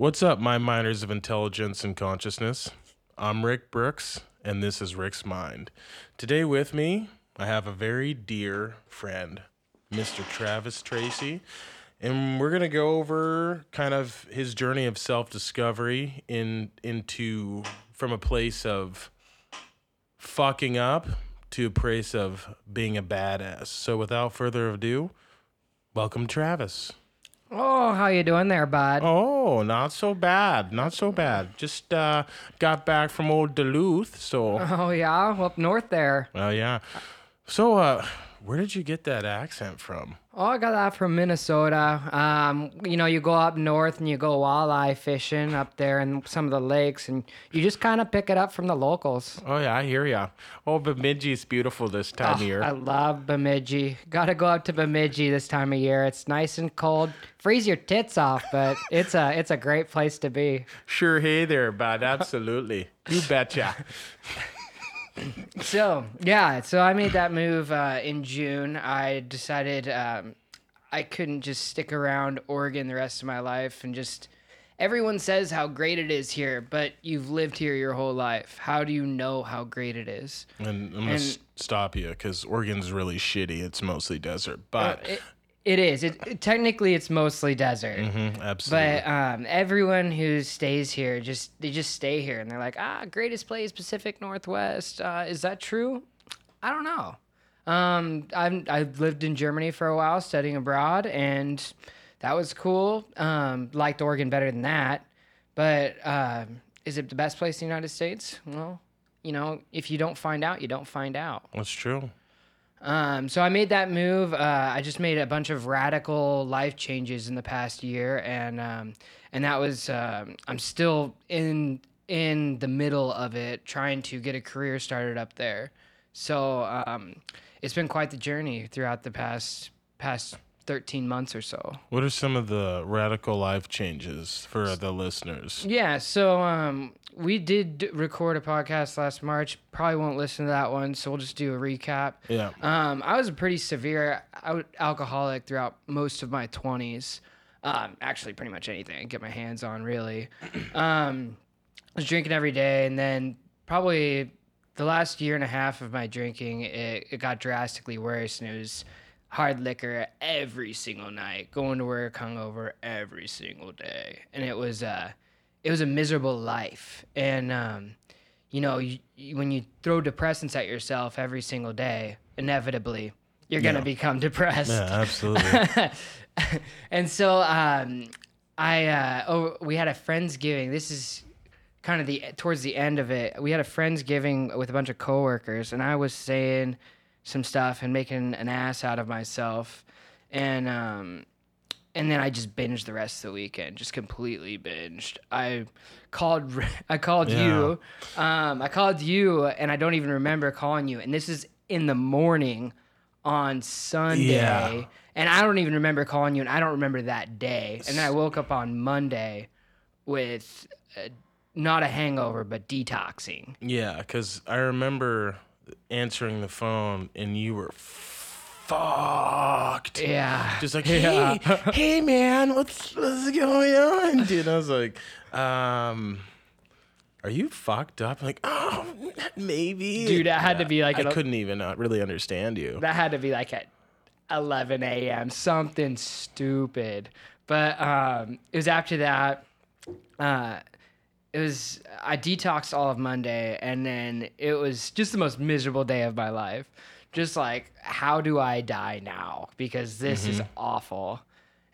What's up, my miners of intelligence and consciousness? I'm Rick Brooks, and this is Rick's Mind. Today, with me, I have a very dear friend, Mr. Travis Tracy, and we're gonna go over kind of his journey of self-discovery in into from a place of fucking up to a place of being a badass. So, without further ado, welcome, Travis. Oh, how you doing there, bud? Oh, not so bad. Not so bad. Just uh, got back from old Duluth, so Oh yeah, up north there. well, yeah. So, uh, where did you get that accent from? Oh, I got that from Minnesota. Um, you know, you go up north and you go walleye fishing up there in some of the lakes, and you just kind of pick it up from the locals. Oh yeah, I hear ya. Oh, Bemidji's beautiful this time of year. I love Bemidji. Got to go up to Bemidji this time of year. It's nice and cold. Freeze your tits off, but it's a it's a great place to be. Sure, hey there, bud. Absolutely. You betcha. So yeah, so I made that move uh, in June. I decided um, I couldn't just stick around Oregon the rest of my life and just. Everyone says how great it is here, but you've lived here your whole life. How do you know how great it is? And I'm gonna s- stop you because Oregon's really shitty. It's mostly desert, but It, it is. It, it- technically it's mostly desert. Mhm, absolutely. But um, everyone who stays here just they just stay here and they're like, ah, greatest place Pacific Northwest. Uh, is that true? I don't know. Um, I'm I've lived in Germany for a while studying abroad, and that was cool. Um, liked Oregon better than that, but um, is it the best place in the United States? Well, you know, if you don't find out, you don't find out. That's true. Um, so I made that move. Uh, I just made a bunch of radical life changes in the past year, and um, and that was um, I'm still in in the middle of it, trying to get a career started up there. So um, it's been quite the journey throughout the past past 13 months or so. What are some of the radical life changes for the listeners? Yeah, so um, we did record a podcast last March. Probably won't listen to that one, so we'll just do a recap. Yeah. Um, I was a pretty severe alcoholic throughout most of my 20s. Um, actually, pretty much anything I could get my hands on, really. Um, I was drinking every day, and then probably the last year and a half of my drinking, it, it got drastically worse, and it was hard liquor every single night, going to work hungover every single day, and it was uh, it was a miserable life. And um, you know, you, when you throw depressants at yourself every single day, inevitably you're gonna become depressed. Yeah, absolutely. and so um, I uh, oh we had a friendsgiving. This is kind of the towards the end of it. We had a friendsgiving with a bunch of coworkers, and I was saying some stuff and making an ass out of myself, and um, and then I just binged the rest of the weekend, just completely binged. I called I called you, um, I called you, and I don't even remember calling you. And this is in the morning on Sunday. Yeah. And I don't even remember calling you, and I don't remember that day. And then I woke up on Monday with uh, not a hangover, but detoxing. yeah, because I remember answering the phone and you were fucked. Yeah. Just like, hey, hey, man, what's what's going on, dude? I was like, um, are you fucked up? like, oh, maybe, Dude, that had to be like I an- couldn't even uh, really understand you. That had to be like at 11 a.m. Something stupid. But um, it was after that. Uh, it was I detoxed all of Monday, and then it was just the most miserable day of my life. Just like, how do I die now? Because this is awful.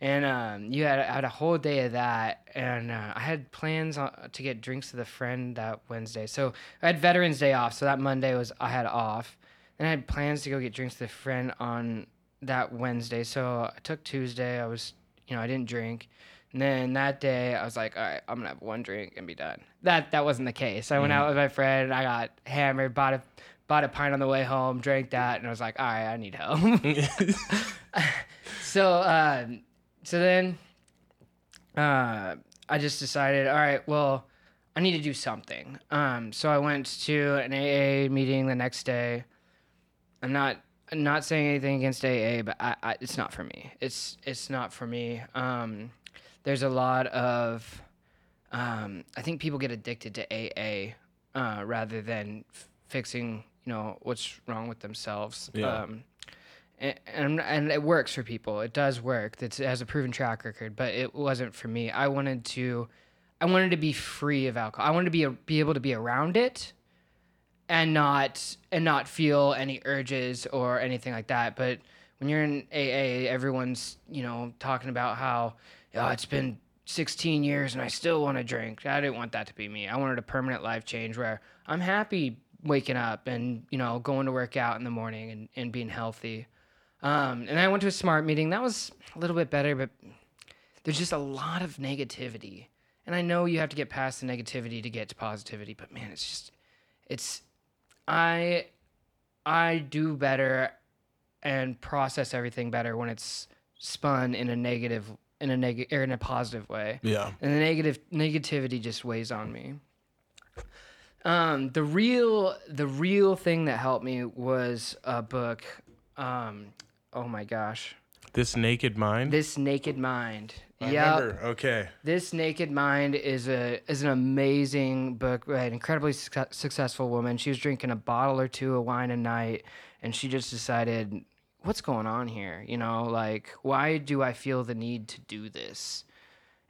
And um, you had, had a whole day of that, and uh, I had plans on, to get drinks with a friend that Wednesday. So I had Veterans Day off, so that Monday was I had off. Then I had plans to go get drinks with a friend on that Wednesday. So I took Tuesday. I was, you know, I didn't drink. And then that day, I was like, all right, I'm gonna have one drink and be done. That that wasn't the case. I went out with my friend. I got hammered. Bought a bought a pint on the way home. Drank that, and I was like, all right, I need help. so um, so then uh, I just decided, all right, well, I need to do something. Um, so I went to an AA meeting the next day. I'm not I'm not saying anything against AA, but I, I it's not for me. It's it's not for me. Um, there's a lot of um, I think people get addicted to AA uh, rather than f- fixing, you know, what's wrong with themselves. Yeah. Um, and, and and it works for people. It does work. It's, it has a proven track record, but it wasn't for me. I wanted to, I wanted to be free of alcohol. I wanted to be a, be able to be around it, and not and not feel any urges or anything like that. But when you're in AA, everyone's you know talking about how oh, it's been 16 years and I still want to drink. I didn't want that to be me. I wanted a permanent life change where I'm happy waking up and you know going to work out in the morning and, and being healthy. Um, and I went to a SMART meeting. That was a little bit better, but there's just a lot of negativity. And I know you have to get past the negativity to get to positivity, but man, it's just it's I I do better and process everything better when it's spun in a negative in a negative or in a positive way. Yeah. And the negative negativity just weighs on me. Um, the real the real thing that helped me was a book. Um, oh my gosh, This Naked Mind. this Naked Mind. Yeah. Okay. This Naked Mind is a is an amazing book by an incredibly suc successful woman. She was drinking a bottle or two of wine a night, and she just decided, "What's going on here? You know, like why do I feel the need to do this?"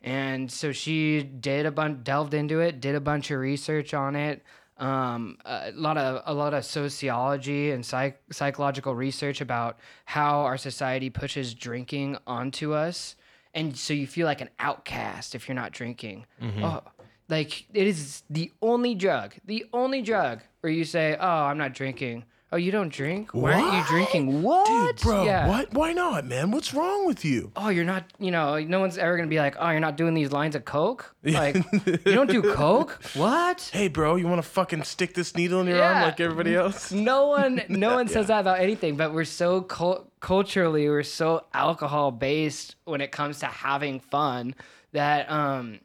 And so she did a bunch, delved into it, did a bunch of research on it, um, a lot of a lot of sociology and psych, psychological research about how our society pushes drinking onto us, and so you feel like an outcast if you're not drinking. Oh, like it is the only drug, the only drug where you say, "Oh, I'm not drinking." Oh, you don't drink? Why aren't you drinking? What? Dude, bro, Yeah. what? Why not, man? What's wrong with you? oh, you're not, you know, no one's ever gonna be like, oh, you're not doing these lines of coke. Like, you don't do coke? What? Hey, bro, you want to fucking stick this needle in your arm Yeah. like everybody else? No one, no one says that about anything. But we're so cul- culturally, we're so alcohol based when it comes to having fun that, um,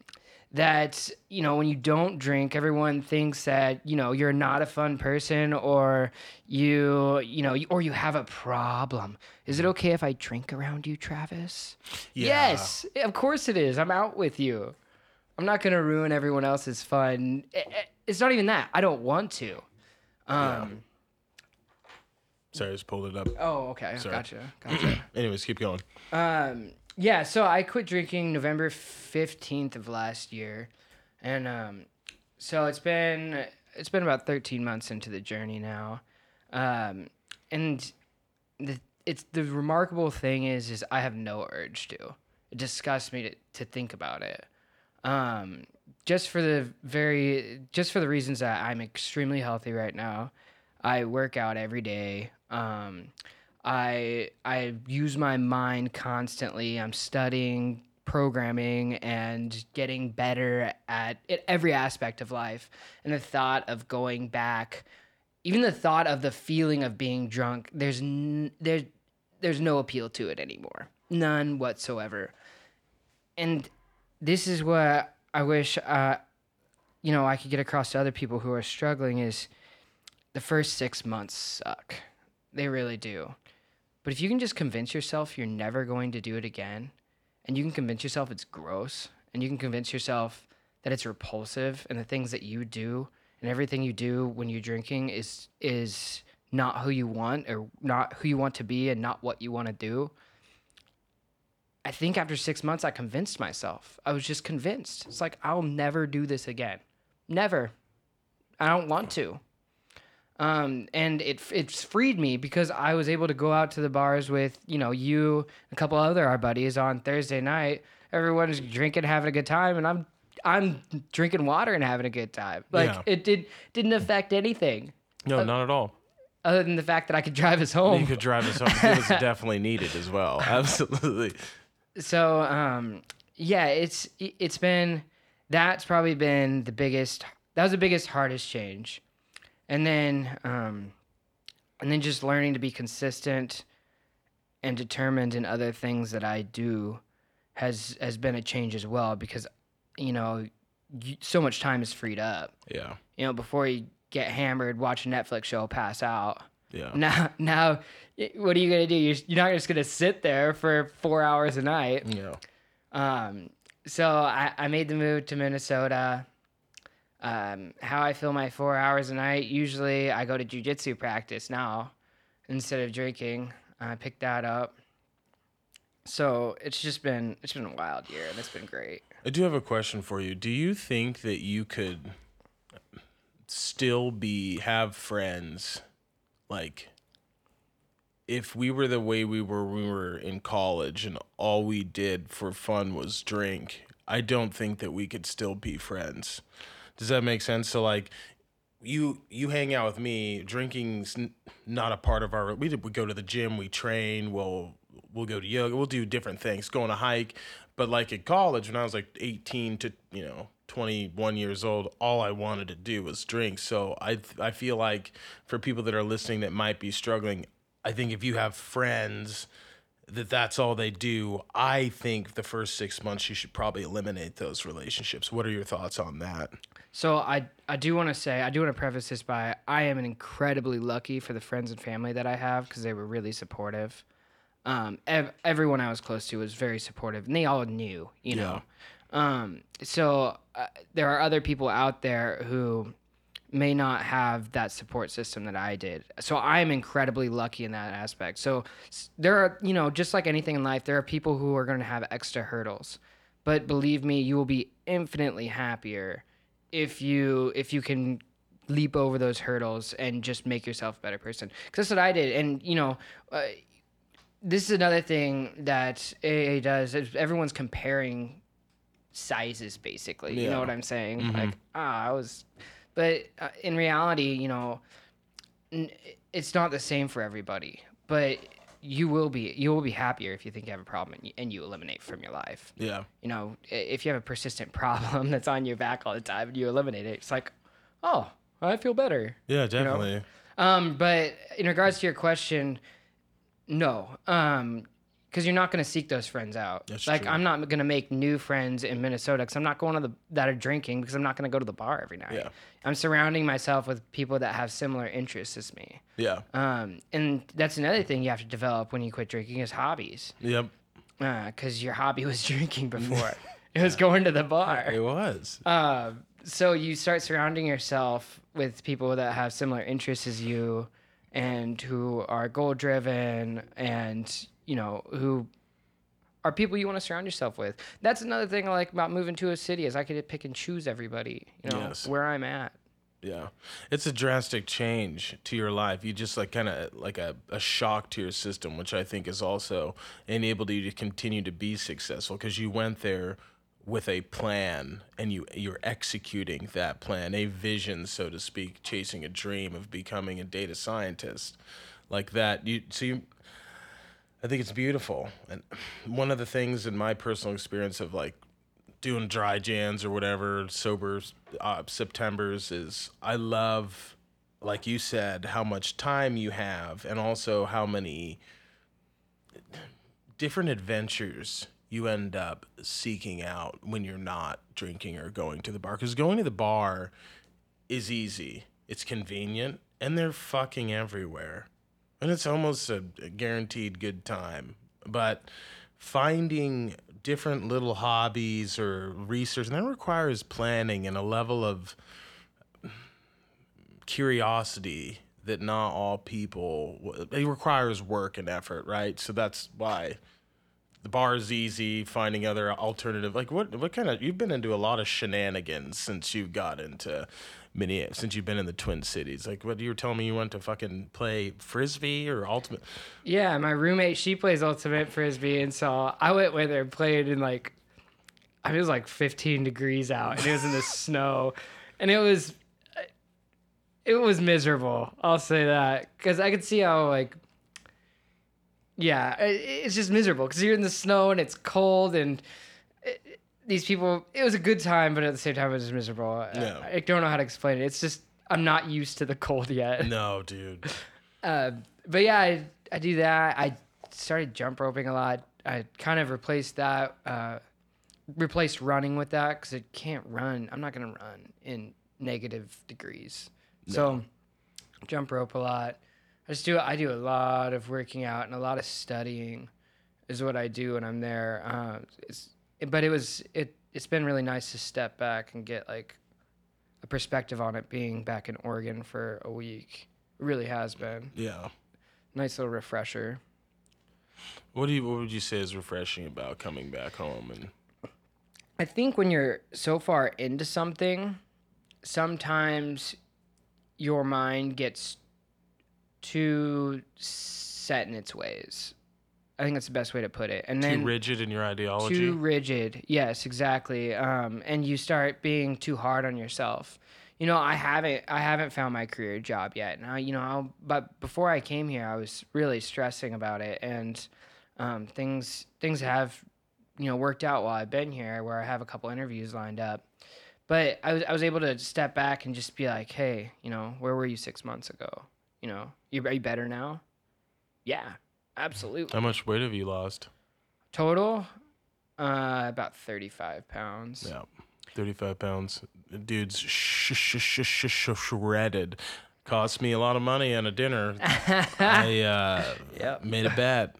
that you know when you don't drink everyone thinks that you know you're not a fun person or you you know or you have a problem is it okay if i drink around you travis Yeah. Yes, of course it is. I'm out with you. I'm not gonna ruin everyone else's fun. I- I- It's not even that. I don't want to. Um. Sorry, I just pulled it up. Oh, okay. Sorry. Gotcha. Gotcha. Anyways, keep going. um. Yeah. So I quit drinking November fifteenth of last year, and um, so it's been it's been about thirteen months into the journey now, um, and the it's the remarkable thing is is I have no urge to. It disgusts me to, to think about it. Um, just for the very just for the reasons that I'm extremely healthy right now. I work out every day. Um, I I use my mind constantly. I'm studying programming and getting better at, at every aspect of life. And the thought of going back, even the thought of the feeling of being drunk, there's n- there's there's no appeal to it anymore. None whatsoever. And this is what I wish uh, you know I could get across to other people who are struggling is the first six months suck. They really do. But if you can just convince yourself you're never going to do it again, and you can convince yourself it's gross, and you can convince yourself that it's repulsive, and the things that you do and everything you do when you're drinking is is not who you want or not who you want to be and not what you want to do. I think after six months, I convinced myself. I was just convinced. It's like, I'll never do this again. Never. I don't want to. Um, and it it's freed me because I was able to go out to the bars with you know you a couple other our buddies on Thursday night. Everyone's drinking, having a good time, and I'm I'm drinking water and having a good time. Like Yeah. it did didn't affect anything No, not at all. other than the fact that I could drive us home. You could drive us home. It was definitely needed as well. Absolutely. so um yeah it's it's been that's probably been the biggest that was the biggest hardest change and then um and then just learning to be consistent and determined in other things that i do has has been a change as well because you know you, so much time is freed up Yeah. you know before you get hammered watch a netflix show pass out Yeah. now now what are you gonna do you're, you're not just gonna sit there for four hours a night Yeah. um, so I, I made the move to Minnesota. Um, how I fill my four hours a night. Usually, I go to jujitsu practice now instead of drinking. I picked that up. So it's just been it's been a wild year and it's been great. I do have a question for you. Do you think that you could still be have friends like if we were the way we were when we were in college and all we did for fun was drink, I don't think that we could still be friends. Does that make sense? So like you you hang out with me, drinking's not a part of our we we go to the gym, we train, we'll we'll go to yoga, we'll do different things, go on a hike. But like in college when I was like 18 to, you know, 21 years old, all I wanted to do was drink. So I I feel like for people that are listening that might be struggling, I think if you have friends that that's all they do, I think the first 6 months you should probably eliminate those relationships. What are your thoughts on that? So I I do want to say I do want to preface this by I am incredibly lucky for the friends and family that I have because they were really supportive. Um, ev- everyone I was close to was very supportive, and they all knew, you know. Um, so uh, there are other people out there who may not have that support system that I did. So I am incredibly lucky in that aspect. So there are, you know, just like anything in life, there are people who are going to have extra hurdles. But believe me, you will be infinitely happier if you if you can leap over those hurdles and just make yourself a better person. Because that's what I did. And you know, uh, this is another thing that AA does. Everyone's comparing sizes, basically. You know what I'm saying? Like, ah, I was, but uh, in reality, you know, n- it's not the same for everybody. But you will be you will be happier if you think you have a problem and you, and you eliminate from your life Yeah. you know, if you have a persistent problem that's on your back all the time and you eliminate it, it's like, oh, I feel better. Yeah, definitely. Um, but in regards to your question, no, um, because you're not going to seek those friends out. That's like true. I'm not going to make new friends in Minnesota because I'm not going to the that are drinking because I'm not going to go to the bar every night. Yeah. I'm surrounding myself with people that have similar interests as me. Yeah. Um, and that's another thing you have to develop when you quit drinking is hobbies. Yep. Because your hobby was drinking before. It was going to the bar. It was. Uh, so you start surrounding yourself with people that have similar interests as you and who are goal driven and you know who are people you want to surround yourself with that's another thing i like about moving to a city is i could pick and choose everybody you know Yes. where i'm at Yeah. It's a drastic change to your life. You just like kind of like a, a shock to your system, which I think is also enabled you to continue to be successful because you went there with a plan and you you're executing that plan, a vision, so to speak, chasing a dream of becoming a data scientist. Like that. You so you I think it's beautiful. And one of the things in my personal experience of like doing dry jans or whatever, sober uh, Septembers is I love, like you said, how much time you have and also how many different adventures you end up seeking out when you're not drinking or going to the bar. Because going to the bar is easy, it's convenient, and they're fucking everywhere. And it's almost a, guaranteed good time. But finding different little hobbies or research, and that requires planning and a level of curiosity that not all people it requires work and effort right so that's why the bar is easy finding other alternative like what what kind of you've been into a lot of shenanigans since you got into mini since you've been in the twin cities. Like what you were telling me you went to fucking play frisbee or ultimate? Yeah my roommate she plays ultimate frisbee and so i went with her and played in like I mean, it was like 15 degrees out and it was in the snow and it was it was miserable i'll say that because i could see how like yeah it, it's just miserable because you're in the snow and it's cold and these people it was a good time but at the same time it was miserable. Yeah. I, I don't know how to explain it. It's just i'm not used to the cold yet. No dude. Uh, but yeah I, I do that. I started jump roping a lot. I kind of replaced that uh, replaced running with that because it can't run. I'm not going to run in negative degrees. So jump rope a lot. I just do i do a lot of working out and a lot of studying is what i do when i'm there. Uh, it's, but it was it it's been really nice to step back and get like a perspective on it being back in Oregon for a week. It really has been. Yeah. Nice little refresher. What do you what would you say is refreshing about coming back home and I think when you're so far into something, sometimes your mind gets too set in its ways. I think that's the best way to put it. And then too rigid in your ideology? too rigid. Yes, exactly. Um, and you start being too hard on yourself. You know, I haven't I haven't found my career job yet. Now, you know, I'll, but before I came here, I was really stressing about it, and um, things things have you know worked out while I've been here, where I have a couple interviews lined up. But I was I was able to step back and just be like, hey, you know, where were you six months ago? You know, you are you better now? Yeah, absolutely. How much weight have you lost? Total, uh, about thirty-five pounds. Yeah. 35 pounds. Dude's sh- sh- sh- sh- sh- shredded. Cost me a lot of money on a dinner. I uh, Yep. made a bet.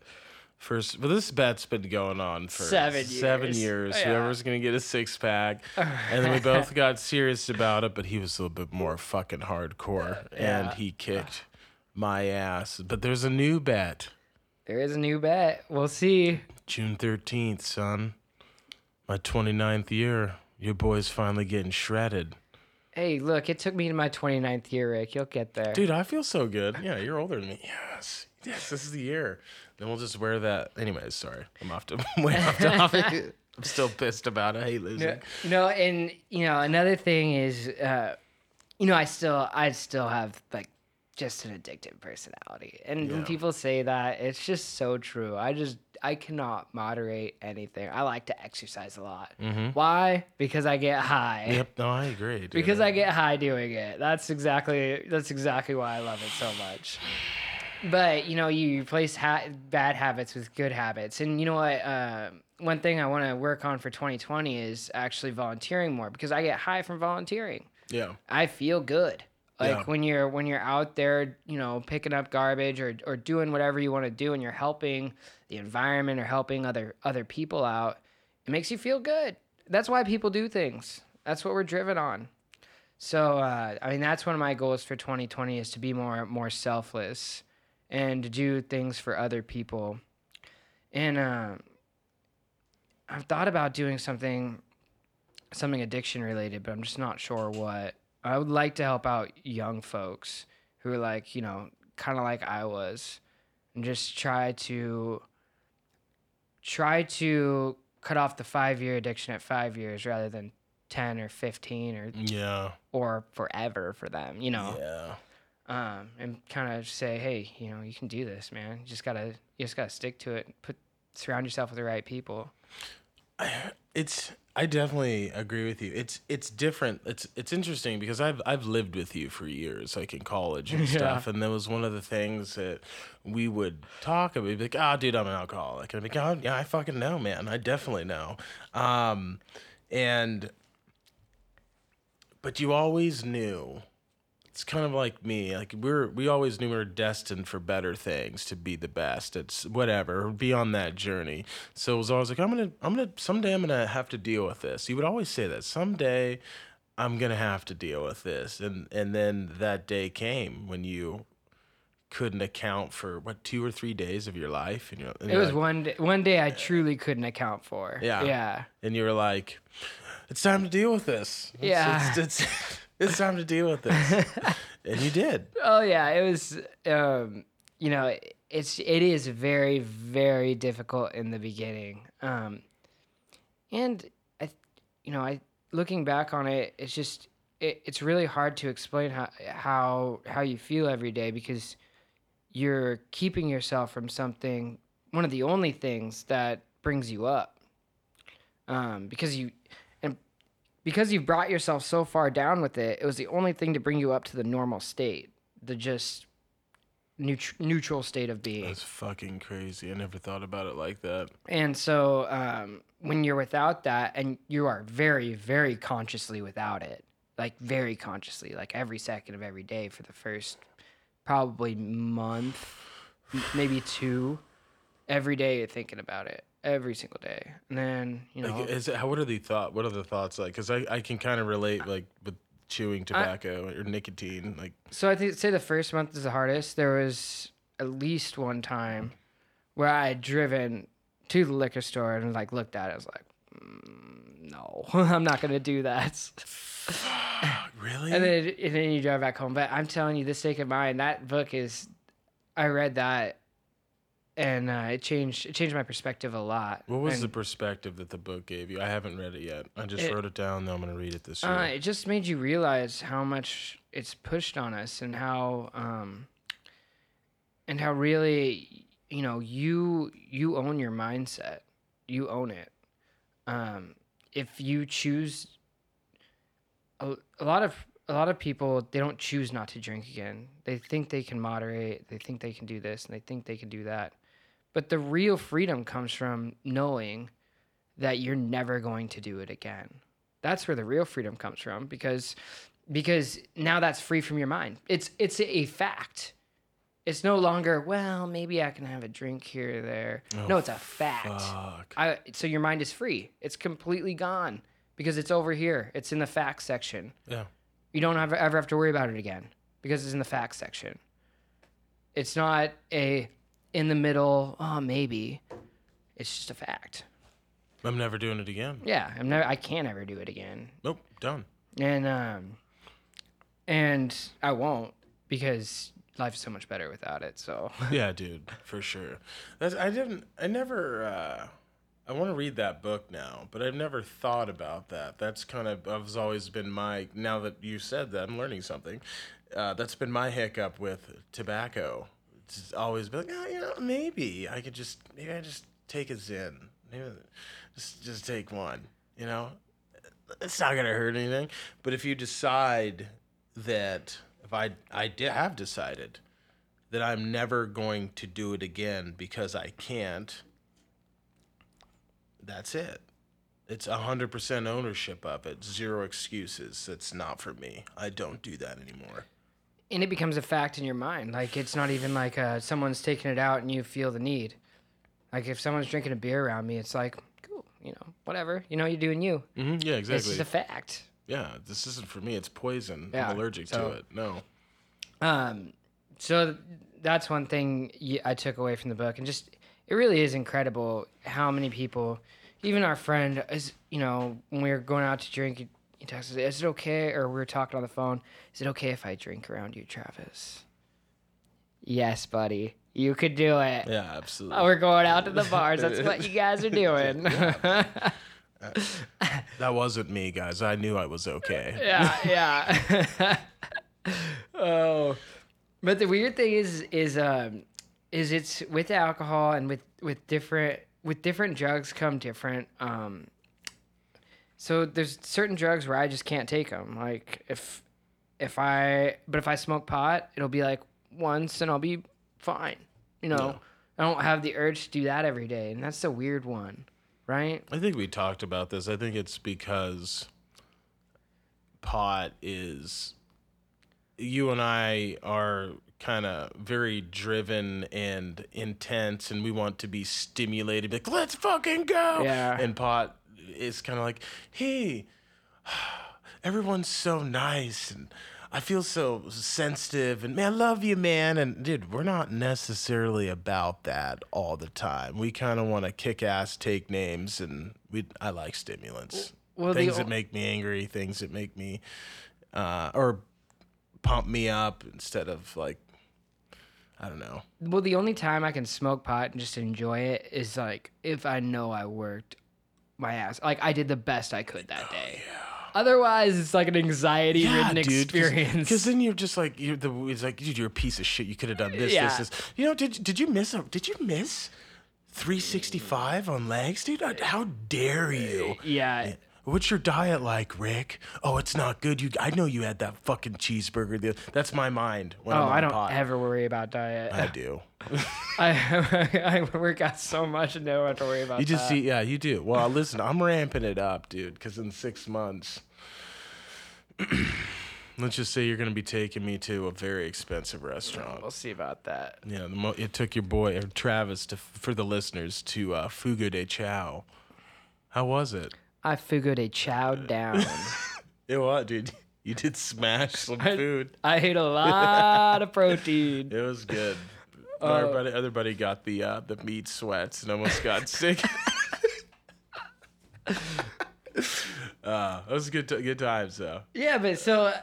First, well, this bet's been going on for Seven Seven years. years. Yeah. Whoever's gonna get a six pack, and then we both got serious about it. But he was a little bit more fucking hardcore, and he kicked my ass. But there's a new bet. There is a new bet. We'll see. June 13th, son. My 29th year. Your boy's finally getting shredded. Hey, look, it took me to my 29th year, Rick. You'll get there. Dude, I feel so good. Yeah, you're older than me. Yes. Yes, this is the year. Then we'll just wear that. Anyways, sorry. I'm off to way off topic. I'm still pissed about it. I hate losing. No, no, and you know another thing is, uh, you know, I still, I still have like just an addictive personality, and when people say that, it's just so true. I just, I cannot moderate anything. I like to exercise a lot. Why? Because I get high. Mm-hmm. Yep. No, I agree. Dude. Because I get high doing it. That's exactly that's exactly why I love it so much. But you know, you replace ha- bad habits with good habits, and you know what? Uh, one thing I want to work on for 2020 is actually volunteering more because I get high from volunteering. Yeah. I feel good. Like Yeah. when you're when you're out there, you know, picking up garbage or or doing whatever you want to do, and you're helping the environment or helping other other people out, it makes you feel good. That's why people do things. That's what we're driven on. So uh, I mean, that's one of my goals for 2020 is to be more more selfless and to do things for other people. And uh, I've thought about doing something something addiction related, but I'm just not sure what. I would like to help out young folks who are like, you know, kind of like I was, and just try to try to cut off the five year addiction at five years rather than ten or fifteen or Yeah. or forever for them, you know. Yeah. Um, and kind of say, hey, you know, you can do this, man. You just gotta you just gotta stick to it. Put surround yourself with the right people. It's I definitely agree with you. It's it's different. It's it's interesting because I've I've lived with you for years, like in college and Yeah. stuff. And that was one of the things that we would talk about. We'd be like, "Oh, dude, I'm an alcoholic." And I'd be like, "Oh, yeah, I fucking know, man. I definitely know." Um, and but you always knew. It's kind of like me. Like we're we always knew we were destined for better things, to be the best. It's whatever, be on that journey. So it was always like I'm gonna I'm gonna someday I'm gonna have to deal with this. You would always say that someday I'm gonna have to deal with this, and and then that day came when you couldn't account for what two or three days of your life, and and It was like- one day, one day I truly couldn't account for. Yeah. Yeah. and you were like, "It's time to deal with this." Yeah. it's, it's, it's time to deal with this, and you did. Oh yeah, it was. Um, you know, it's it is very very difficult in the beginning. Um, and I, you know, I looking back on it, it's just it, it's really hard to explain how how how you feel every day because you're keeping yourself from something. One of the only things that brings you up. Um, because you because you've brought yourself so far down with it, it was the only thing to bring you up to the normal state, the just neut- neutral state of being. That's fucking crazy. I never thought about it like that. And so um, when you're without that, and you are very, very consciously without it, like very consciously, like every second of every day for the first probably month, maybe two, every day you're thinking about it. Every single day. And then you know, Like, is it, how? What are the thought? What are the thoughts like? Because I, I can kind of relate like with chewing tobacco or nicotine. Like, So I think say the first month is the hardest. There was at least one time where I had driven to the liquor store and like looked at it. I was like, mm, no, I'm not gonna do that. really? And then and then you drive back home. But I'm telling you, the State of Mind, that book is. I read that, and uh, it changed it changed my perspective a lot. what was And, the perspective that the book gave you? I haven't read it yet. I just It- wrote it down. Though I'm gonna read it this year. Uh, it just made you realize how much it's pushed on us and how um and how really you know you you own your mindset you own it um if you choose a, a lot of a lot of people they don't choose not to drink again they think they can moderate they think they can do this and they think they can do that but the real freedom comes from knowing that you're never going to do it again. That's where the real freedom comes from because because now that's free from your mind. It's it's a fact. It's no longer well maybe i can have a drink here or there. Oh, no it's a fact. Fuck. I, so your mind is free. It's completely gone because it's over here. It's in the facts section. Yeah. you don't ever, ever have to worry about it again because it's in the facts section. It's not a in the middle oh maybe it's just a fact I'm never doing it again. yeah i'm never i can't ever do it again Nope. Done. and um and i won't because life's so much better without it so yeah, dude, for sure. That's I didn't I never uh I want to read that book now, but I've never thought about that. That's kind of has always been my now that you said that I'm learning something. Uh, that's been my hiccup with tobacco. Always be like, oh, you know, maybe I could just maybe I just take a Zyn. Maybe just just take one. You know, it's not gonna hurt anything. But if you decide that if I I did have decided that I'm never going to do it again because I can't, that's it. It's 100% ownership of it, zero excuses. It's not for me. I don't do that anymore. And it becomes a fact in your mind like it's not even like uh, someone's taking it out and you feel the need like if someone's drinking a beer around me it's like cool you know whatever you know you're doing you hmm Yeah, exactly. just a fact yeah, this isn't for me. It's poison. Yeah, I'm allergic so- to it. No. Um, so that's one thing I took away from the book, and just it really is incredible how many people, even our friend, is you know when we were going out to drink, he, texted, "Is it okay?" Or we were talking on the phone, "Is it okay if I drink around you, Travis?" Yes, buddy, you could do it. Yeah, absolutely. Oh, we're going out to the bars. That's what you guys are doing. That wasn't me, guys. I knew I was okay. yeah, yeah. oh, but the weird thing is, is um, is it's with alcohol and with with different with different drugs come different um. So there's certain drugs where I just can't take them. Like if if I but if I smoke pot, it'll be like once and I'll be fine. You know, I don't have the urge to do that every day, and that's a weird one, right? I think we talked about this. I think it's because pot is you and I are kind of very driven and intense and we want to be stimulated like let's fucking go. Yeah. And pot is kind of like, "Hey, everyone's so nice and I feel so sensitive and man, I love you, man. And dude, we're not necessarily about that all the time. We kind of want to kick ass, take names, and we. I like stimulants, Well, things o- that make me angry, things that make me, uh, or pump me up instead of like, I don't know. Well, the only time I can smoke pot and just enjoy it is like if I know I worked my ass. Like I did the best I could that day. Oh, Otherwise, it's like an anxiety-ridden experience. Because then you're just like you're the. It's like dude, you're a piece of shit. You could have done this, Yeah. this, this. You know, did did you miss a? Did you miss? 365 on legs, dude. How dare you? yeah, What's your diet like, Rick? Oh, it's not good. You, I know you had that fucking cheeseburger. The- That's my mind when Oh, I'm on I don't pot. ever worry about diet. I do. I, I work out so much and don't have to worry about You just that. see, yeah, you do. Well, listen, I'm ramping it up, dude, because in six months, let's just say you're going to be taking me to a very expensive restaurant. We'll see about that. Yeah, the mo- it took your boy Travis to for the listeners to uh, Fogo de Chão. How was it? I figured a chow down. It was, dude. You did smash some I- food. I ate a lot of protein. It was good. Uh, Our buddy, other buddy got the uh, the meat sweats and almost got sick. uh, it was a good t- good times though. Yeah, but so uh,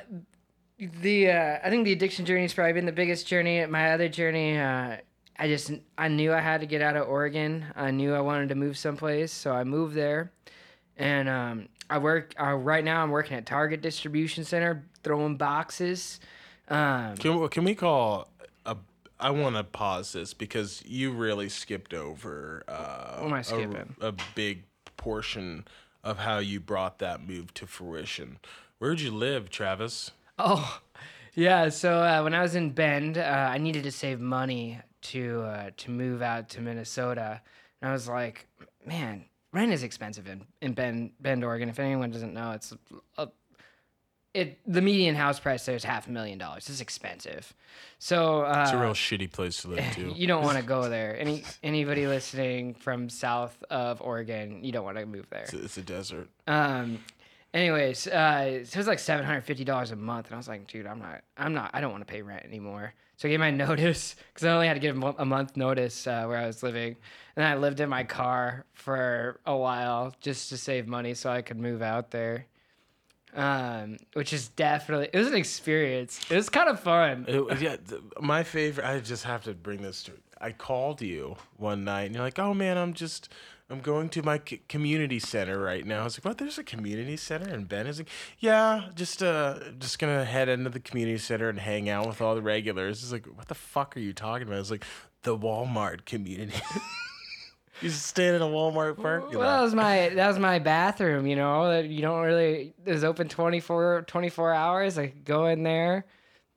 the uh, I think the addiction journey has probably been the biggest journey. My other journey, uh, I just I knew I had to get out of Oregon. I knew I wanted to move someplace, so I moved there. And um, I work uh, right now. I'm working at Target Distribution Center, throwing boxes. Um, Can can we call a? I want to pause this because you really skipped over. Uh, am I a- skipping? A, big portion of how you brought that move to fruition. Where'd you live, Travis? Oh, yeah. So uh, when I was in Bend, uh, I needed to save money to uh, to move out to Minnesota, and I was like, man, rent is expensive in, in Bend, Bend, Oregon. If anyone doesn't know, it's a, it the median house price there is half a million dollars. It's expensive. So uh, It's a real shitty place to live too. you don't want to go there. Any anybody listening from south of Oregon, you don't want to move there. It's a, it's a desert. Um, anyways, uh, so it was like seven hundred fifty dollars a month, and I was like, dude, I'm not, I'm not, I don't want to pay rent anymore. So I gave my notice because I only had to give a month notice uh, where I was living, and I lived in my car for a while just to save money so I could move out there. Um, which is definitely it was an experience. It was kind of fun. It, yeah, my favorite. I just have to bring this to. I called you one night, and you're like, "Oh man, I'm just, I'm going to my c- community center right now." I was like, "What? There's a community center And Ben is like, "Yeah, just uh, just gonna head into the community center and hang out with all the regulars." It's like, "What the fuck are you talking about?" It's like the Walmart community. you just stand in a Walmart parking Well, that was my that was my bathroom. You know that you don't really it was open 24, 24 hours. I could go in there,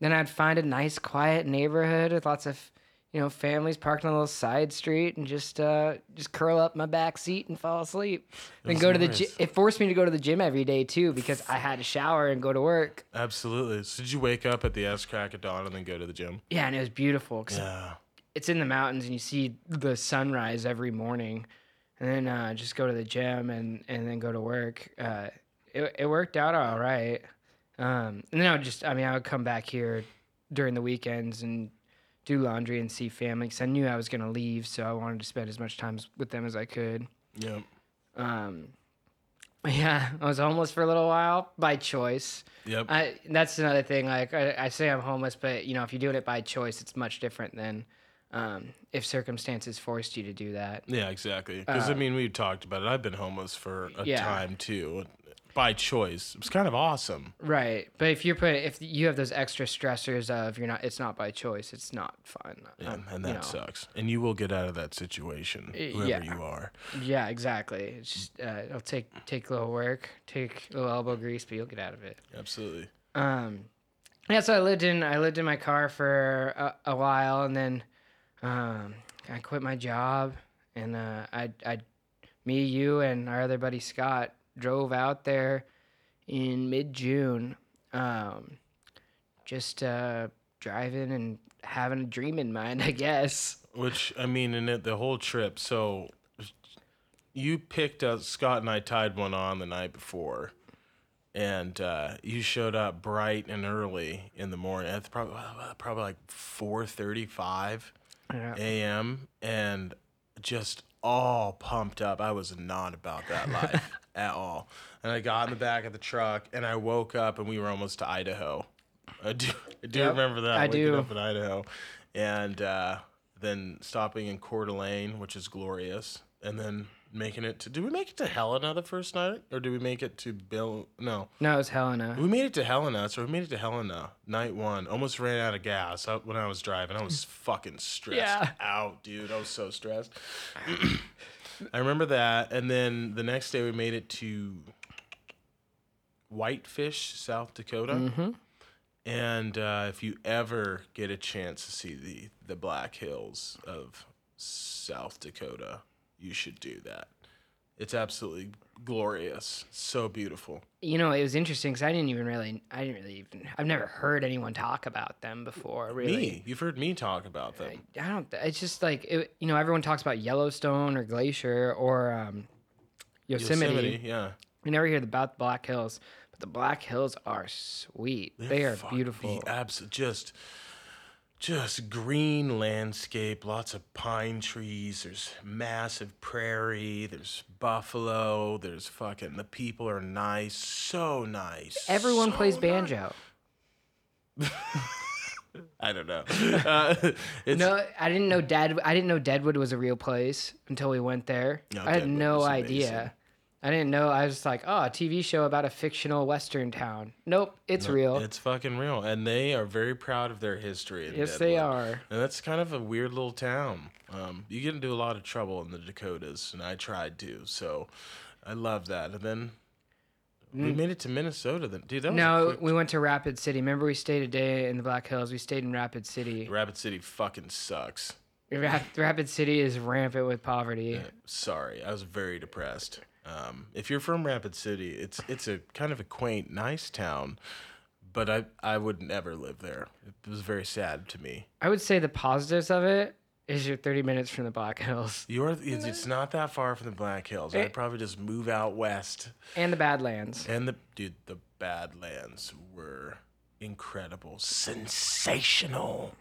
then I'd find a nice quiet neighborhood with lots of you know families parked on a little side street and just uh just curl up in my back seat and fall asleep. Then go to the gym. It forced me to go to the gym every day too because I had to shower and go to work. Absolutely. So did you wake up at the ass crack of dawn and then go to the gym? Yeah, and it was beautiful 'cause Yeah. it's in the mountains and you see the sunrise every morning and then uh, just go to the gym and, and then go to work uh, it, it worked out all right um, and then i would just i mean i would come back here during the weekends and do laundry and see family because i knew i was going to leave so i wanted to spend as much time with them as i could Yep. um, yeah i was homeless for a little while by choice Yep. I that's another thing. Like I, I say, I'm homeless, but you know, if you're doing it by choice, it's much different than um, if circumstances forced you to do that. Yeah, exactly. Because I mean, we talked about it. I've been homeless for a Uh, Yeah. time too, by choice. It was kind of awesome. Right. But if you're put, if you have those extra stressors of you're not, it's not by choice. It's not fun. Yeah, Um, and you that know. sucks. And you will get out of that situation, whoever yeah. you are. Yeah, exactly. It's just uh, it'll take take a little work, take a little elbow grease, but you'll get out of it. Absolutely. Um, yeah, so I lived in I lived in my car for a, a while, and then um, I quit my job, and uh, I I me you and our other buddy Scott drove out there in mid June, um, just uh, driving and having a dream in mind, I guess. Which I mean, in it, the whole trip. So you picked up Scott and I tied one on the night before, and uh, you showed up bright and early in the morning. It's probably probably like four thirty-five. Yeah. a.m. and just all pumped up. I was not about that life at all. And I got in the back of the truck and I woke up and we were almost to Idaho. I do, I do Yep, remember that. I waking do. up in Idaho, and uh, then stopping in Coeur d'Alene, which is glorious, and then making it to. Did we make it to Helena the first night, or did we make it to Bill? No, No, it was Helena. we made it to Helena, so we made it to Helena night one. Almost ran out of gas I- when I was driving. I was fucking stressed Yeah. out, dude. I was so stressed. I remember that, and then the next day we made it to Whitefish, South Dakota. Mm-hmm. And uh, if you ever get a chance to see the the Black Hills of South Dakota, you should do that. It's absolutely glorious. So beautiful. You know, it was interesting because I didn't even really, I didn't really even, I've never heard anyone talk about them before. Really, Me, you've heard me talk about them. I don't. It's just like it, you know, everyone talks about Yellowstone or Glacier or um, Yosemite. Yosemite, yeah. We never hear about the Black Hills, but the Black Hills are sweet. they are beautiful. be abs- just just green landscape lots of pine trees there's massive prairie there's buffalo there's fucking the people are nice so nice Everyone so plays nice. banjo. i don't know uh, it's, No, I didn't know Dead. I didn't know Deadwood was a real place until we went there. No, I had Deadwood no idea. I didn't know. I was just like, oh, a TV show about a fictional Western town. Nope, it's real. it's fucking real and they are very proud of their history yes, they are. And that's kind of a weird little town. Um, you get into a lot of trouble in the Dakotas, and I tried to. So I love that. And then we made it to Minnesota. Then, dude, that was Mm. No, quick- we went to Rapid City. Remember, we stayed a day in the Black Hills. We stayed in Rapid City. Rapid City fucking sucks. Rapid City is rampant with poverty. Sorry, I was very depressed. Um, if you're from Rapid City, it's it's a kind of a quaint, nice town, but I I would never live there. It was very sad to me. I would say the positives of it is you're 30 minutes from the Black Hills You're it's, it's not that far from the Black Hills. Eh. I'd probably just move out west. and the Badlands. And the dude, the Badlands were incredible, sensational.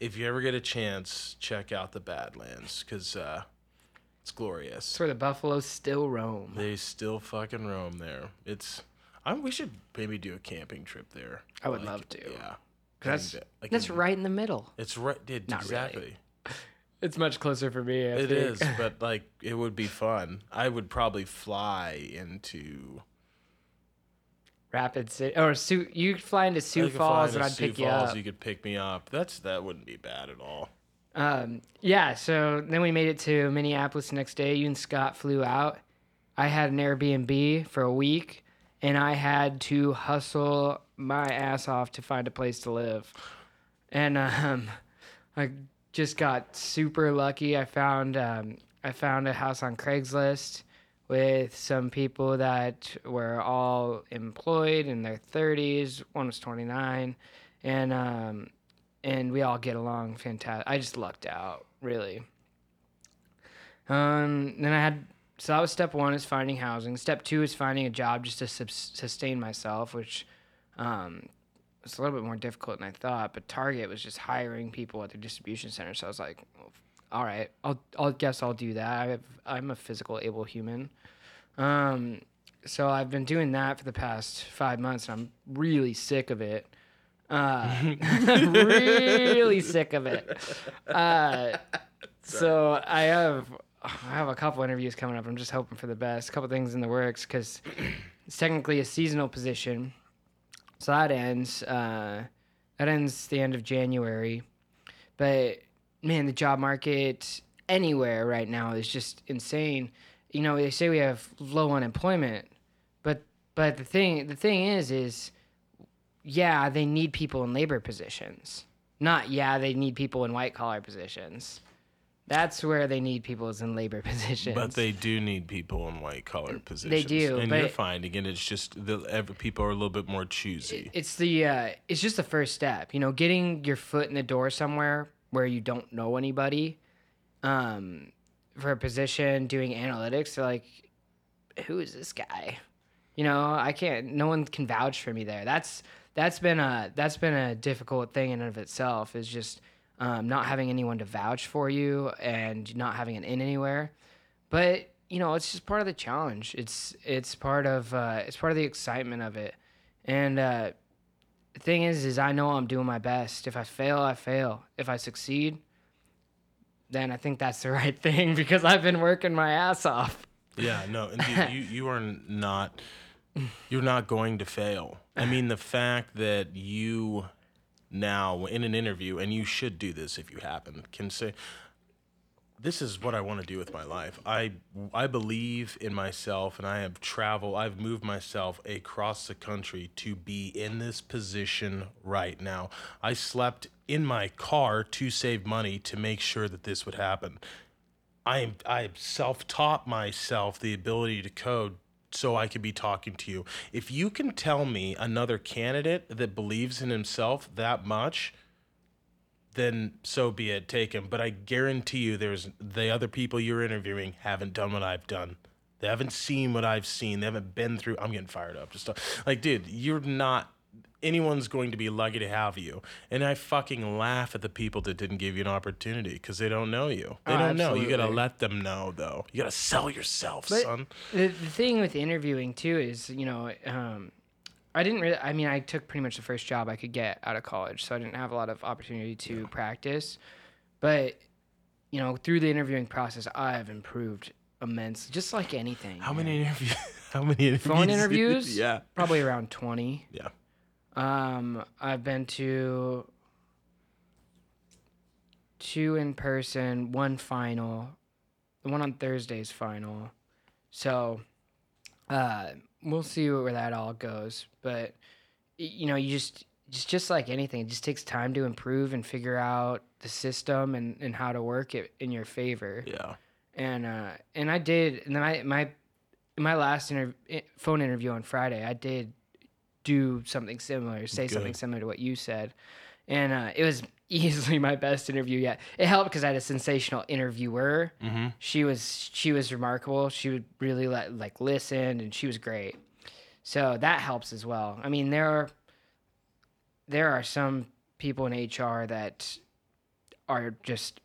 If you ever get a chance, check out the Badlands because uh, it's glorious. It's where the buffaloes still roam. They still fucking roam there. It's. I, we should maybe do a camping trip there. I would love to. Yeah, That's like, that's in- right in the middle. It's right. Dude, Not really. exactly. It's much closer for me. I It think. is, but like it would be fun. I would probably fly into Rapid City or Sioux. You fly into Sioux I could fly Falls and I'd Sioux pick you up. Sioux Falls, up. You could pick me up. That's that wouldn't be bad at all. Um, yeah. So then we made it to Minneapolis the next day. You and Scott flew out. I had an Airbnb for a week, and I had to hustle my ass off to find a place to live. And um, I just got super lucky. I found um, I found a house on Craigslist with some people that were all employed in their 30s. One was 29, and um, and we all get along fantastic. I just lucked out, really. Um, then I had so that was step one is finding housing. Step two is finding a job just to sustain myself, which um, was a little bit more difficult than I thought. But Target was just hiring people at their distribution center, so I was like, all right, I'll I'll guess I'll do that. I have, I'm a physical able human. Um, so I've been doing that for the past five months, and I'm really sick of it. Uh, really sick of it. Uh, so I have I have a couple interviews coming up. I'm just hoping for the best. A couple things in the works because it's technically a seasonal position. So that ends. Uh, that ends the end of January. But man, the job market anywhere right now is just insane. You know, they say we have low unemployment, but but the thing the thing is is yeah, they need people in labor positions. Not yeah, they need people in white collar positions. That's where they need people is in labor positions. But they do need people in white collar positions. They do, and you're finding it. It's just the every, people are a little bit more choosy. it's the uh, it's just the first step. You know, getting your foot in the door somewhere where you don't know anybody, um, for a position doing analytics. They're like, who is this guy? You know, I can't. No one can vouch for me there. That's that's been a that's been a difficult thing in and of itself. Is just um, not having anyone to vouch for you and not having an in anywhere. But you know, it's just part of the challenge. It's it's part of uh, it's part of the excitement of it. And uh, the thing is, is I know I'm doing my best. If I fail, I fail. If I succeed, then I think that's the right thing because I've been working my ass off. Yeah, no, dude, you you are not you're not going to fail. I mean, the fact that you now in an interview, and you should do this if you happen, can say, "This is what I want to do with my life." I I believe in myself, and I have traveled. I've moved myself across the country to be in this position right now. I slept in my car to save money to make sure that this would happen I I self-taught myself the ability to code so I could be talking to you. If you can tell me another candidate that believes in himself that much, then so be it, take him. But I guarantee you, there's the other people you're interviewing haven't done what I've done. They haven't seen what I've seen. They haven't been through. I'm getting fired up. Just like, dude, you're not. Anyone's going to be lucky to have you, and I fucking laugh at the people that didn't give you an opportunity because they don't know you. They Oh, don't know. You gotta let them know, though. You gotta sell yourself, But- son. The, the thing with interviewing too is, you know, um, I didn't really. I mean, I took pretty much the first job I could get out of college, so I didn't have a lot of opportunity to practice. But you know, through the interviewing process, I've improved immensely, just like anything. How man. many interviews? How many interviews? phone interviews? yeah, Probably around twenty. yeah. Um, I've been to two in person, one final, the one on Thursday's final. So, uh, we'll see where that all goes. But you know, you just just just like anything, it just takes time to improve and figure out the system and, and how to work it in your favor Yeah. and uh, and I did, and then I my my last inter- phone interview on Friday, I did do something similar, say something similar to what you said, and uh, it was easily my best interview yet. It helped because I had a sensational interviewer. Mm-hmm. She was she was remarkable. She would really let like listen, and she was great. So that helps as well. I mean, there are there are some people in HR that are just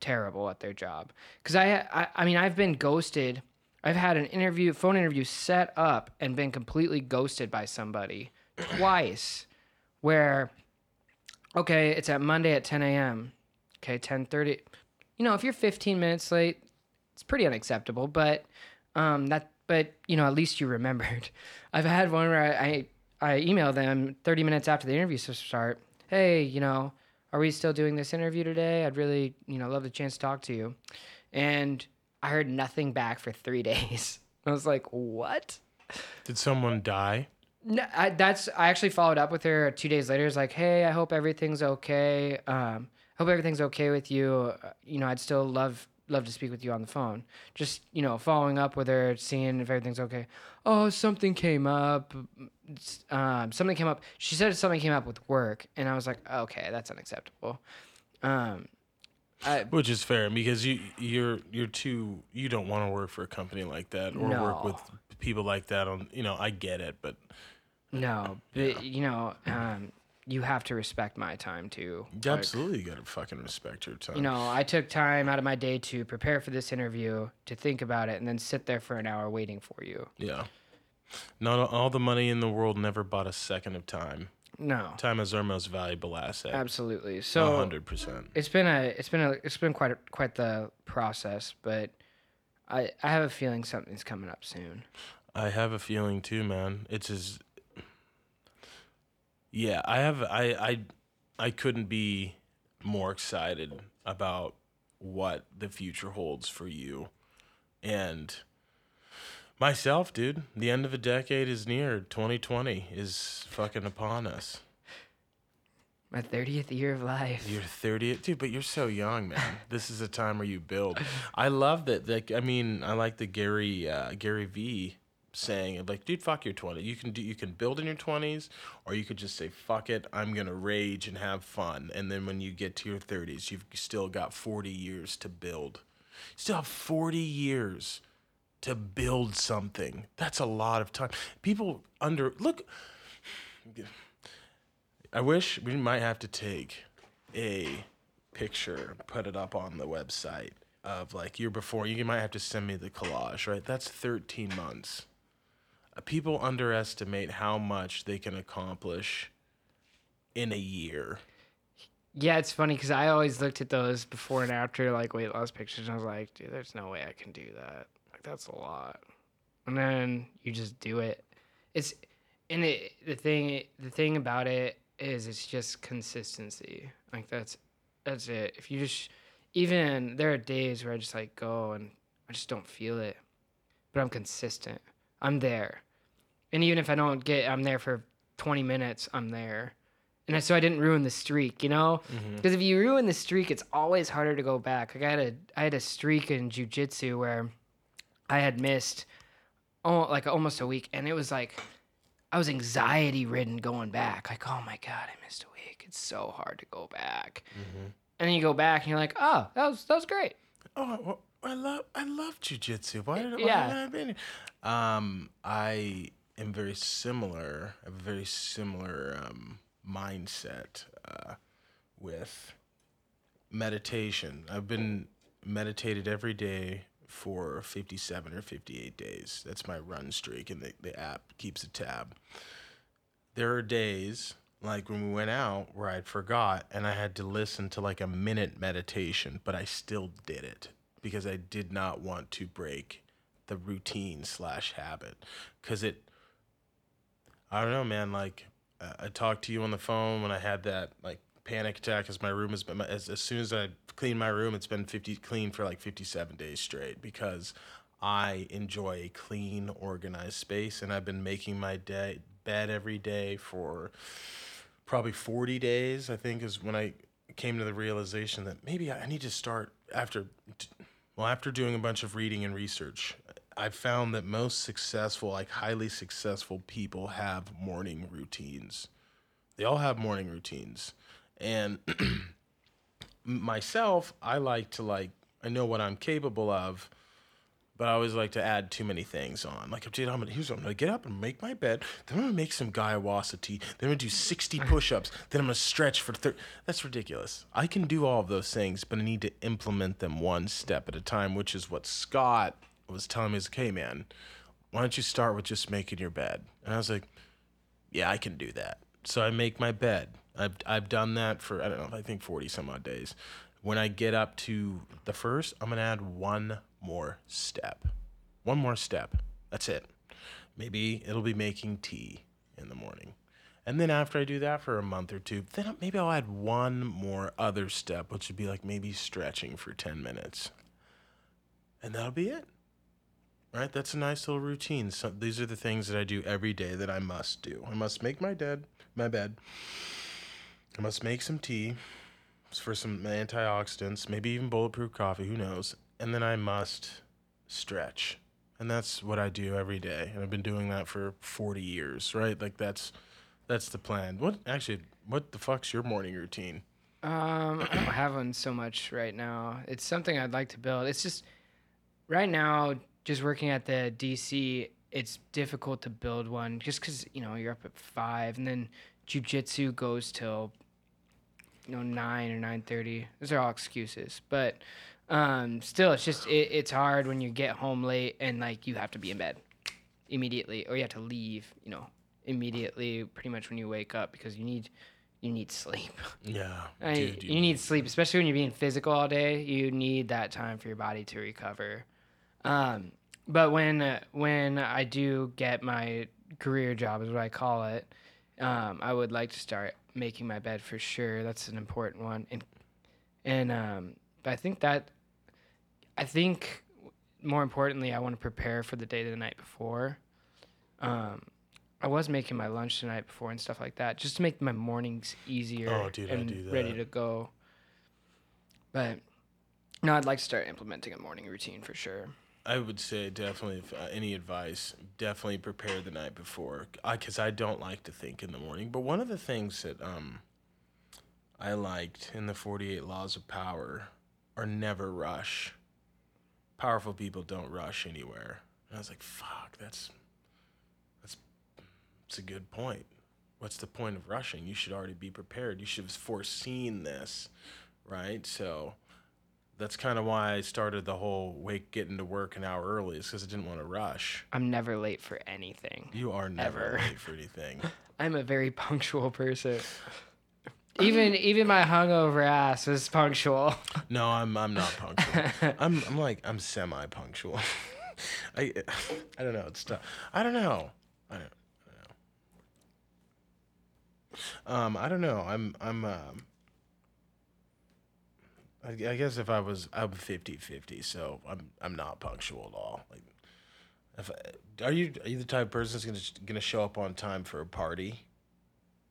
terrible at their job. Because I, I, I mean, I've been ghosted. I've had an interview, phone interview set up and been completely ghosted by somebody twice. Where, okay, it's at Monday at 10 a.m. Okay, 10:30. You know, if you're 15 minutes late, it's pretty unacceptable. But, um, that, but you know, at least you remembered. I've had one where I, I, I emailed them 30 minutes after the interview to start. Hey, you know, are we still doing this interview today? I'd really, you know, love the chance to talk to you. And I heard nothing back for three days. I was like, what? Did someone die? No, I, that's I actually followed up with her two days later. It's like, hey, I hope everything's okay. Um, hope everything's okay with you. Uh, You know, I'd still love love to speak with you on the phone. Just you know, following up with her, seeing if everything's okay. Oh, something came up. Um, something came up. She said something came up with work, and I was like, okay, that's unacceptable. Um, I, Which is fair because you you're you're too you don't want to work for a company like that or work with people like that on you know I get it but no, but you know, um, you have to respect my time too. Like, absolutely you gotta fucking respect your time. you know, I took time out of my day to prepare for this interview, to think about it, and then sit there for an hour waiting for you. Yeah. Not all the money in the world never bought a second of time. No, Time is our most valuable asset. absolutely. So hundred percent. it's been a, it's been a, it's been quite a, quite the process, but I, I have a feeling something's coming up soon. I have a feeling too, man. It's as Yeah, I have I I I couldn't be more excited about what the future holds for you. And myself, dude, the end of a decade is near. 2020 is fucking upon us. My thirtieth year of life. You're 30, dude, but you're so young, man. this is a time where you build. I love that. Like, I mean, I like the Gary uh, Gary V saying, like, dude, fuck your 20. You can do, you can build in your 20s, or you could just say, fuck it, I'm gonna rage and have fun. And then when you get to your 30s, you've still got 40 years to build. You still have 40 years to build something. That's a lot of time. People under look. I wish we might have to take a picture, put it up on the website of like year before. You might have to send me the collage, right? That's 13 months. Uh, People underestimate how much they can accomplish in a year. Yeah, it's funny because I always looked at those before and after like weight loss pictures, and I was like, dude, there's no way I can do that. Like that's a lot. And then you just do it. It's and it the thing the thing about it is it's just consistency. Like that's that's it. If you just even there are days where I just like go and I just don't feel it, but I'm consistent. I'm there, and even if I don't get, I'm there for 20 minutes. I'm there and so I didn't ruin the streak, you know. Mm-hmm. Because if you ruin the streak, it's always harder to go back. Like I had a I had a streak in jujitsu where I had missed oh, like almost a week, and it was like I was anxiety ridden going back. Like, oh my god, I missed a week. It's so hard to go back. And then you go back, and you're like, oh, that was that was great. Oh, well, I love I love jujitsu. Why did, why Yeah. did I been here? Um, I am very similar. I have a very similar um, mindset uh, with meditation. I've been meditated every day for 57 or 58 days. That's my run streak, and the, the app keeps a tab. There are days like when we went out where I'd forgot and I had to listen to like a minute meditation, but I still did it because I did not want to break the routine slash habit because it I don't know, man. Like uh, I talked to you on the phone when I had that like panic attack. As my room has been, as, as soon as I clean my room, it's been fifty clean for like fifty-seven days straight because I enjoy a clean, organized space, and I've been making my day bed every day for probably forty days. I think is when I came to the realization that maybe I need to start after well after doing a bunch of reading and research i found that most successful like highly successful people have morning routines they all have morning routines and myself i like to like i know what i'm capable of but I always like to add too many things on. Like, dude, I'm gonna, here's what I'm gonna get up and make my bed. Then I'm gonna make some guayusa tea. Then I'm gonna do 60 push-ups. Then I'm gonna stretch for 30. That's ridiculous. I can do all of those things, but I need to implement them one step at a time, which is what Scott was telling me. Is okay, man. Why don't you start with just making your bed? And I was like, yeah, I can do that. So I make my bed. I've I've done that for I don't know, I think 40 some odd days. When I get up to the first, I'm gonna add one more step. One more step. That's it. Maybe it'll be making tea in the morning. And then after I do that for a month or two, then maybe I'll add one more other step, which would be like maybe stretching for 10 minutes. And that'll be it. Right? That's a nice little routine. So these are the things that I do every day that I must do. I must make my bed, my bed. I must make some tea for some antioxidants, maybe even bulletproof coffee, who knows. And then I must stretch. And that's what I do every day. And I've been doing that for 40 years, right? Like that's that's the plan. What actually what the fuck's your morning routine? Um, I don't have one so much right now. It's something I'd like to build. It's just right now, just working at the DC, it's difficult to build one just because you know you're up at five, and then jujitsu goes till you know nine or nine thirty. Those are all excuses, but um, still, it's just it, it's hard when you get home late and like you have to be in bed immediately, or you have to leave. You know, immediately, pretty much when you wake up because you need you need sleep. Yeah. I, dude, you need sleep, especially when you're being physical all day. You need that time for your body to recover. Um, but when uh, when I do get my career job, is what I call it, um, I would like to start making my bed for sure. That's an important one, and and um, but I think that I think more importantly, I want to prepare for the day the night before. Um, I was making my lunch the night before and stuff like that, just to make my mornings easier Oh, dude, and ready to go. But no, I'd like to start implementing a morning routine for sure. I would say definitely, if uh, any advice, definitely prepare the night before, because I, don't like to think in the morning. But one of the things that um, I liked in the Forty Eight Laws of Power are never rush. Powerful people don't rush anywhere. And I was like, fuck, that's that's that's a good point. What's the point of rushing? You should already be prepared. You should have foreseen this, right? So that's kind of why I started the whole wake getting to work an hour early is because I didn't want to rush. I'm never late for anything. You are never Ever. late for anything. I'm a very punctual person. Even even my hungover ass was punctual. No, I'm I'm not punctual. I'm I'm like I'm semi punctual. I I don't know. It's tough. I don't know. I don't. I don't know. Um, I don't know. I'm I'm um. I, I guess if I was I'm 50-50, so I'm I'm not punctual at all. Like, if I, are you are you the type of person that's gonna gonna show up on time for a party?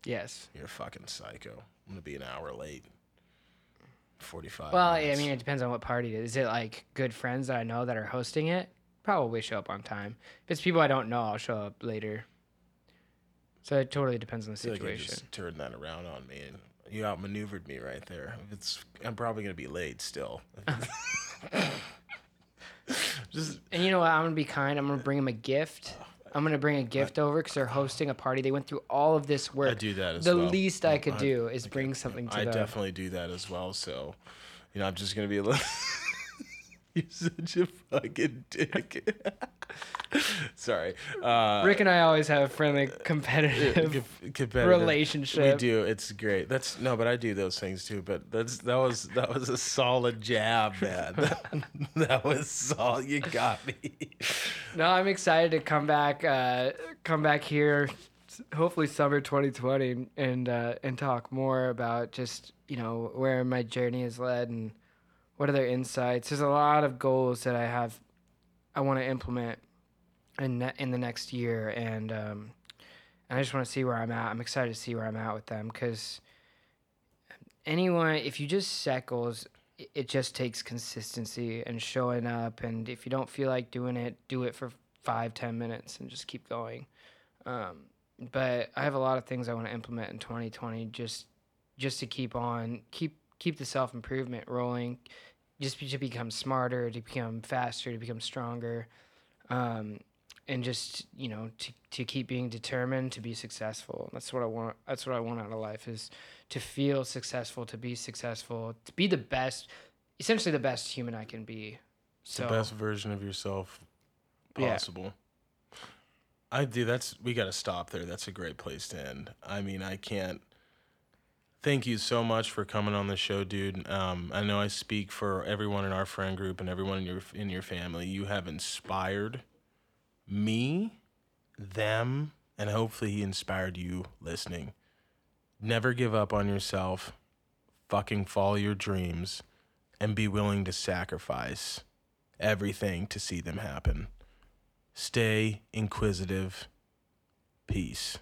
Yes. You're a fucking psycho. I'm gonna be an hour late. Forty-five. Well, I mean, it depends on what party it is. Is it like good friends that I know that are hosting it? Probably show up on time. If it's people I don't know, I'll show up later. So it totally depends on the I feel like you situation. just turned that around on me, and you outmaneuvered me right there. It's I'm probably gonna be late still. just And you know what? I'm gonna be kind. I'm gonna bring them a gift. I'm gonna bring a gift over because they're hosting a party. They went through all of this work. I do that as the well. least I could I- do is bring something to I them. definitely do that as well. So, you know, I'm just gonna be a little. You're such a fucking dick. Sorry. Uh, Rick and I always have a friendly, competitive com- competitive. relationship. We do. It's great. That's no, but I do those things too. But that's that was that was a solid jab, man. that, that was solid. You got me. No, I'm excited to come back. Uh, come back here, hopefully summer 2020, and uh, and talk more about just you know where my journey has led and what are their insights. There's a lot of goals that I have, I want to implement in ne- in the next year, and um, and I just want to see where I'm at. I'm excited to see where I'm at with them because anyone, if you just set goals, it- just takes consistency and showing up. And if you don't feel like doing it, do it for five, ten minutes and just keep going. Um, but I have a lot of things I want to implement in 2020 just just to keep on keep keep the self improvement rolling, just be- to become smarter, to become faster, to become stronger, um, and just you know to to keep being determined to be successful. That's what I want. That's what I want out of life is to feel successful, to be successful, to be the best, essentially the best human I can be. So the best version of yourself Yeah. possible. I do. That's we got to stop there. That's a great place to end. I mean, I can't. Thank you so much for coming on the show, dude. Um, I know I speak for everyone in our friend group and everyone in your in your family. You have inspired me, them, and hopefully he inspired you listening. Never give up on yourself. Fucking follow your dreams, and be willing to sacrifice everything to see them happen. Stay inquisitive. Peace.